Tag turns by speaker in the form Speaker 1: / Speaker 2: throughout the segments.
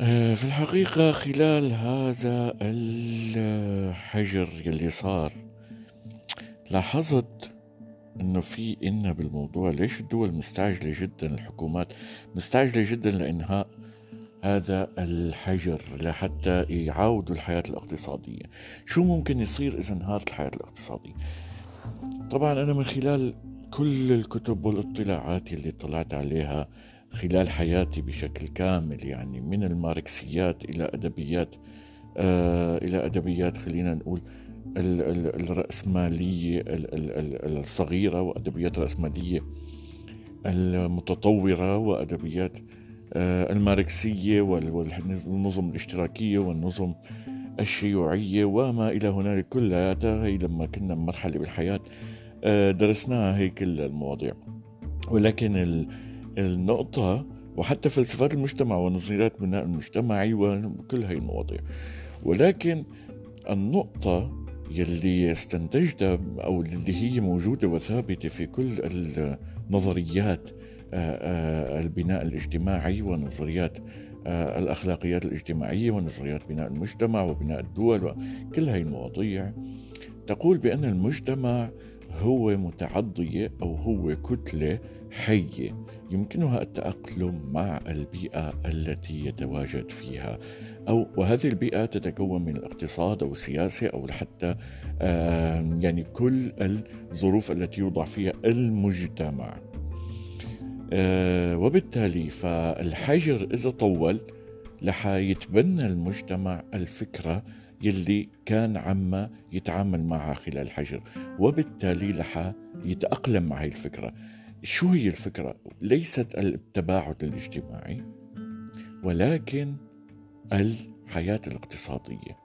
Speaker 1: آه، في الحقيقة خلال هذا الحجر يلي صار لاحظت إنه في إن بالموضوع ليش الدول مستعجلة جدا الحكومات مستعجلة جدا لإنهاء هذا الحجر لحتى يعاودوا الحياة الاقتصادية. شو ممكن يصير إذا انهارت الحياة الاقتصادية؟ طبعا أنا من خلال كل الكتب والإطلاعات اللي طلعت عليها خلال حياتي بشكل كامل يعني من الماركسيات إلى أدبيات آه إلى أدبيات خلينا نقول الرأسمالية الصغيرة وأدبيات الرأسمالية المتطورة وأدبيات آه، الماركسية والنظم الاشتراكية والنظم الشيوعية وما إلى هنالك كلها هي لما كنا بمرحلة بالحياة آه، درسناها هي كل المواضيع. ولكن النقطة وحتى فلسفات المجتمع ونظريات البناء المجتمعي وكل هاي المواضيع. ولكن النقطة يلي استنتجتها أو اللي هي موجودة وثابتة في كل النظريات آه، آه، البناء الاجتماعي ونظريات آه، الأخلاقيات الاجتماعية ونظريات بناء المجتمع وبناء الدول وكل هاي المواضيع تقول بأن المجتمع هو متعضية أو هو كتلة حية. يمكنها التأقلم مع البيئة التي يتواجد فيها. أو وهذه البيئة تتكون من الاقتصاد أو السياسة أو حتى يعني كل الظروف التي يوضع فيها المجتمع. آه، وبالتالي فالحجر إذا طول رح يتبنى المجتمع الفكرة يلي كان عما يتعامل معها خلال الحجر وبالتالي رح يتأقلم مع هي الفكرة. شو هي الفكرة؟ ليست التباعد الاجتماعي ولكن الحياة الاقتصادية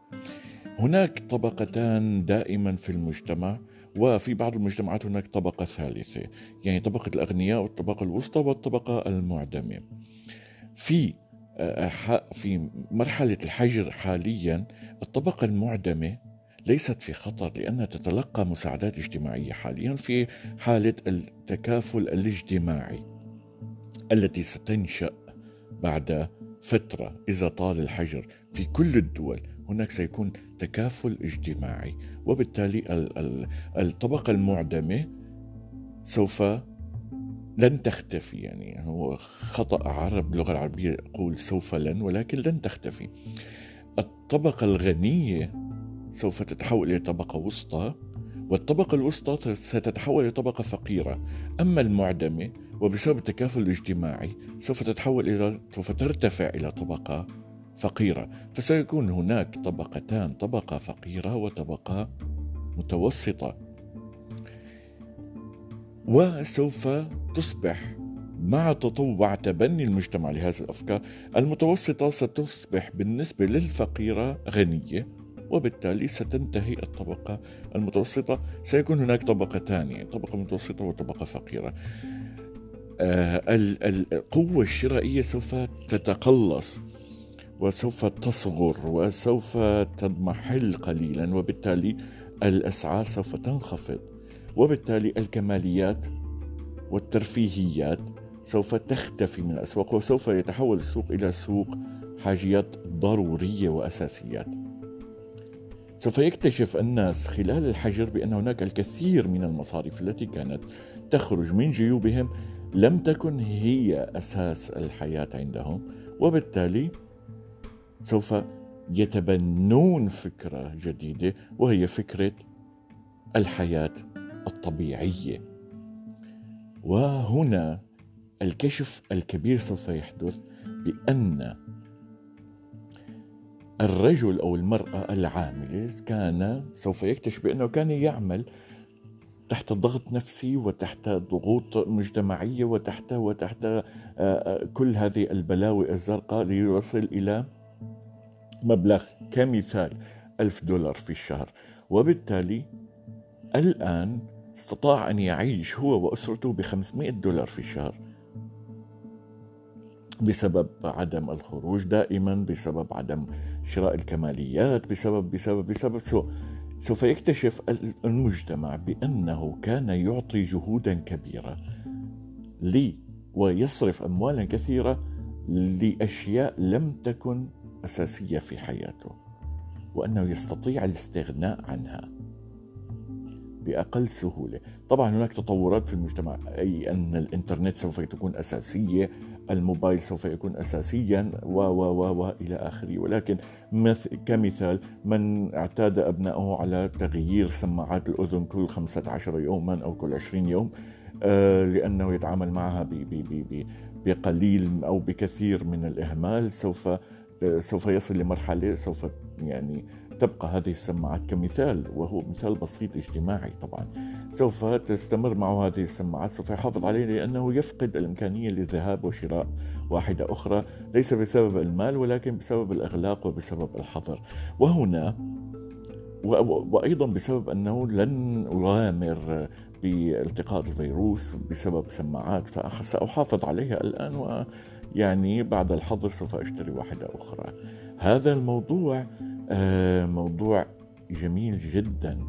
Speaker 1: هناك طبقتان دائما في المجتمع وفي بعض المجتمعات هناك طبقة ثالثة يعني طبقة الأغنياء والطبقة الوسطى والطبقة المعدمة في آه، في مرحلة الحجر حاليا الطبقة المعدمة ليست في خطر لأنها تتلقى مساعدات اجتماعية حاليا في حالة التكافل الاجتماعي التي ستنشأ بعد فترة إذا طال الحجر. في كل الدول هناك سيكون تكافل اجتماعي وبالتالي الطبقة المعدمة سوف لن تختفي. يعني هو خطأ عرب باللغة العربية يقول سوف لن ولكن لن تختفي. الطبقة الغنية سوف تتحول إلى طبقة وسطى والطبقة الوسطى ستتحول إلى طبقة فقيرة. أما المعدمة وبسبب التكافل الاجتماعي سوف تتحول إلى سوف ترتفع إلى طبقة فقيرة. فسيكون هناك طبقتان طبقة فقيرة وطبقة متوسطة. وسوف تصبح مع تطوع تبني المجتمع لهذه الأفكار. المتوسطة ستصبح بالنسبة للفقيرة غنية. وبالتالي ستنتهي الطبقة المتوسطة. سيكون هناك طبقة ثانية طبقة متوسطة وطبقة فقيرة. آه القوة الشرائية سوف تتقلص وسوف تصغر وسوف تضمحل قليلا وبالتالي الأسعار سوف تنخفض. وبالتالي الكماليات والترفيهيات سوف تختفي من الأسواق وسوف يتحول السوق إلى سوق حاجيات ضرورية وأساسيات. سوف يكتشف الناس خلال الحجر بأن هناك الكثير من المصاريف التي كانت تخرج من جيوبهم لم تكن هي أساس الحياة عندهم وبالتالي سوف يتبنون فكرة جديدة وهي فكرة الحياة الطبيعية. وهنا الكشف الكبير سوف يحدث بأن الرجل أو المرأة العاملة كان سوف يكتشف بأنه كان يعمل تحت ضغط نفسي وتحت ضغوط مجتمعية وتحت وتحت آه، آه، كل هذه البلاوي الزرقاء ليوصل إلى مبلغ كمثال ألف دولار في الشهر. وبالتالي الآن استطاع أن يعيش هو وأسرته ب 500 دولار في الشهر بسبب عدم الخروج دائما بسبب عدم شراء الكماليات بسبب بسبب بسبب سو سوف يكتشف المجتمع بأنه كان يعطي جهودا كبيرة لي ويصرف أموالا كثيرة لأشياء لم تكن أساسية في حياته وأنه يستطيع الاستغناء عنها بأقل سهولة. طبعا هناك تطورات في المجتمع أي أن الإنترنت سوف تكون أساسية الموبايل سوف يكون اساسيا و و و و إلى آخره. ولكن كمثال من اعتاد أبنائه على تغيير سماعات الأذن كل 15 يوما أو كل 20 يوم آه، لأنه يتعامل معها بقليل أو بكثير من الإهمال سوف سوف يصل لمرحلة سوف يعني تبقى هذه السماعات كمثال وهو مثال بسيط اجتماعي طبعا. سوف تستمر معه هذه السماعات سوف يحافظ عليه لأنه يفقد الإمكانية للذهاب وشراء واحدة أخرى ليس بسبب المال ولكن بسبب الإغلاق وبسبب الحظر. وهنا وأيضا بسبب أنه لن أغامر بالتقاط الفيروس بسبب سماعات فسأحافظ عليها الآن ويعني بعد الحظر سوف أشتري واحدة أخرى. هذا الموضوع موضوع جميل جدا.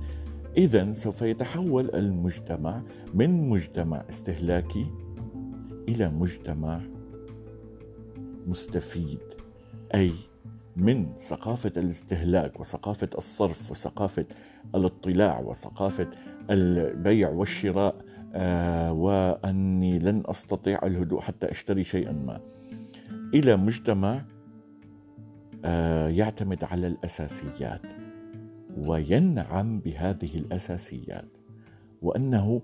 Speaker 1: إذا سوف يتحول المجتمع من مجتمع استهلاكي إلى مجتمع مستفيد أي من ثقافة الاستهلاك وثقافة الصرف وثقافة الاطلاع وثقافة البيع والشراء آه وأني لن أستطيع الهدوء حتى أشتري شيئا ما. إلى مجتمع آه يعتمد على الأساسيات وينعم بهذه الأساسيات وأنه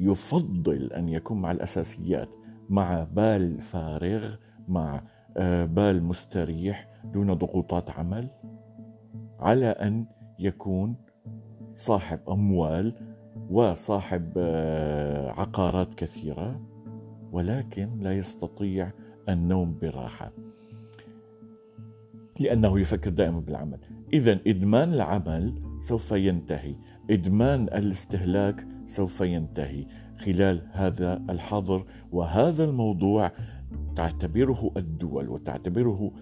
Speaker 1: يفضل أن يكون مع الأساسيات مع بال فارغ مع آه، بال مستريح دون ضغوطات عمل على أن يكون صاحب أموال وصاحب آه، عقارات كثيرة ولكن لا يستطيع النوم براحة. لأنه يفكر دائما بالعمل. إذا إدمان العمل سوف ينتهي. إدمان الاستهلاك سوف ينتهي. خلال هذا الحظر وهذا الموضوع تعتبره الدول وتعتبره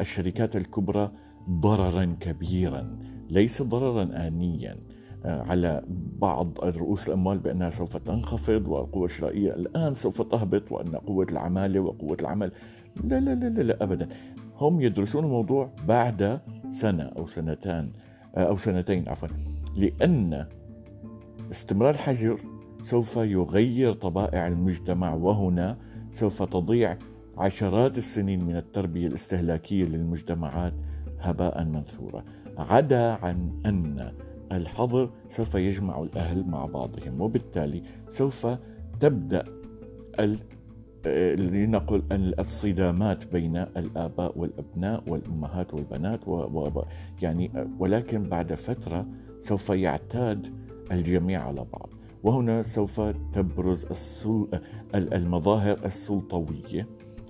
Speaker 1: الشركات الكبرى ضررا كبيرا ليس ضررا آنيا. على بعض رؤوس الأموال بأنها سوف تنخفض والقوة الشرائية الآن سوف تهبط وأن قوة العمالة وقوة العمل. لا لا لا لا, لا أبدا. هم يدرسون الموضوع بعد سنة أو سنتان أو سنتين عفوا. لأن استمرار الحجر سوف يغير طبائع المجتمع وهنا سوف تضيع عشرات السنين من التربية الاستهلاكية للمجتمعات هباء منثورا عدا عن أن الحظر سوف يجمع الأهل مع بعضهم وبالتالي سوف تبدأ لنقل الصدامات بين الآباء والأبناء والأمهات والبنات و و يعني ولكن بعد فترة سوف يعتاد الجميع على بعض. وهنا سوف تبرز المظاهر السلطوية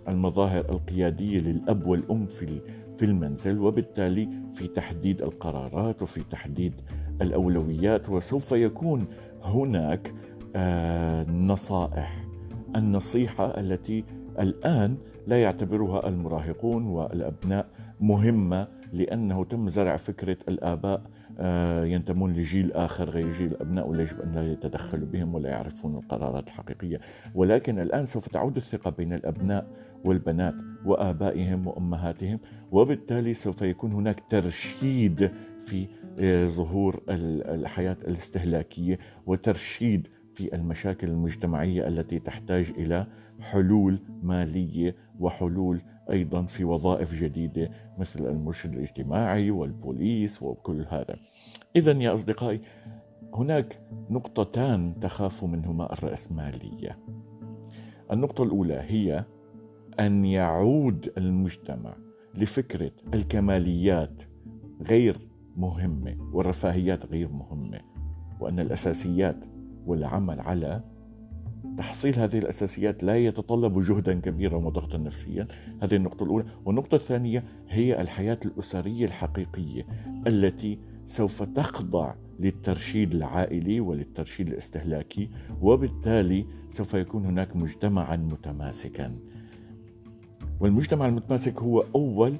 Speaker 1: المظاهر القيادية للأب والأم في في المنزل وبالتالي في تحديد القرارات وفي تحديد الأولويات. وسوف يكون هناك آه، نصائح النصيحة التي الآن لا يعتبرها المراهقون والأبناء مهمة لأنه تم زرع فكرة الآباء آه، ينتمون لجيل آخر غير جيل الأبناء ولا يجب أن لا يتدخلوا بهم ولا يعرفون القرارات الحقيقية، ولكن الآن سوف تعود الثقة بين الأبناء والبنات وآبائهم وأمهاتهم، وبالتالي سوف يكون هناك ترشيد في آه، ظهور الحياة الاستهلاكية وترشيد في المشاكل المجتمعية التي تحتاج إلى حلول مالية وحلول أيضا في وظائف جديدة مثل المرشد الاجتماعي والبوليس وكل هذا. اذا يا أصدقائي هناك نقطتان تخاف منهما الراسماليه. النقطة الأولى هي أن يعود المجتمع لفكرة الكماليات غير مهمة والرفاهيات غير مهمة وأن الأساسيات والعمل على تحصيل هذه الأساسيات لا يتطلب جهدا كبيرا وضغطا نفسيا. هذه النقطة الأولى. والنقطة الثانية هي الحياة الأسرية الحقيقية التي سوف تخضع للترشيد العائلي وللترشيد الاستهلاكي وبالتالي سوف يكون هناك مجتمعا متماسكا. والمجتمع المتماسك هو أول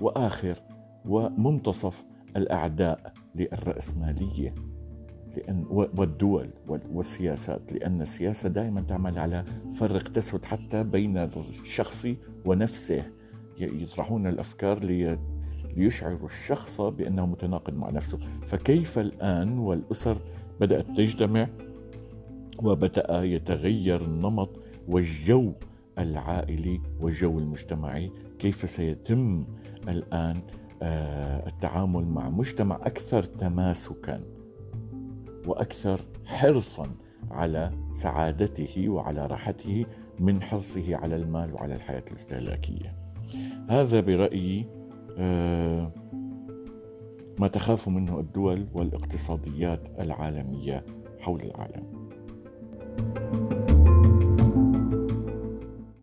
Speaker 1: وآخر ومنتصف الأعداء للرأسمالية. لأن والدول والسياسات لأن السياسة دائما تعمل على فرق تسد حتى بين الشخص ونفسه. يطرحون الأفكار ليشعروا الشخص بأنه متناقض مع نفسه. فكيف الآن والأسر بدأت تجتمع وبدأ يتغير النمط والجو العائلي والجو المجتمعي؟ كيف سيتم الآن آه، التعامل مع مجتمع أكثر تماسكا؟ وأكثر حرصا على سعادته وعلى راحته من حرصه على المال وعلى الحياة الاستهلاكية. هذا برأيي آه، ما تخاف منه الدول والاقتصاديات العالمية حول العالم.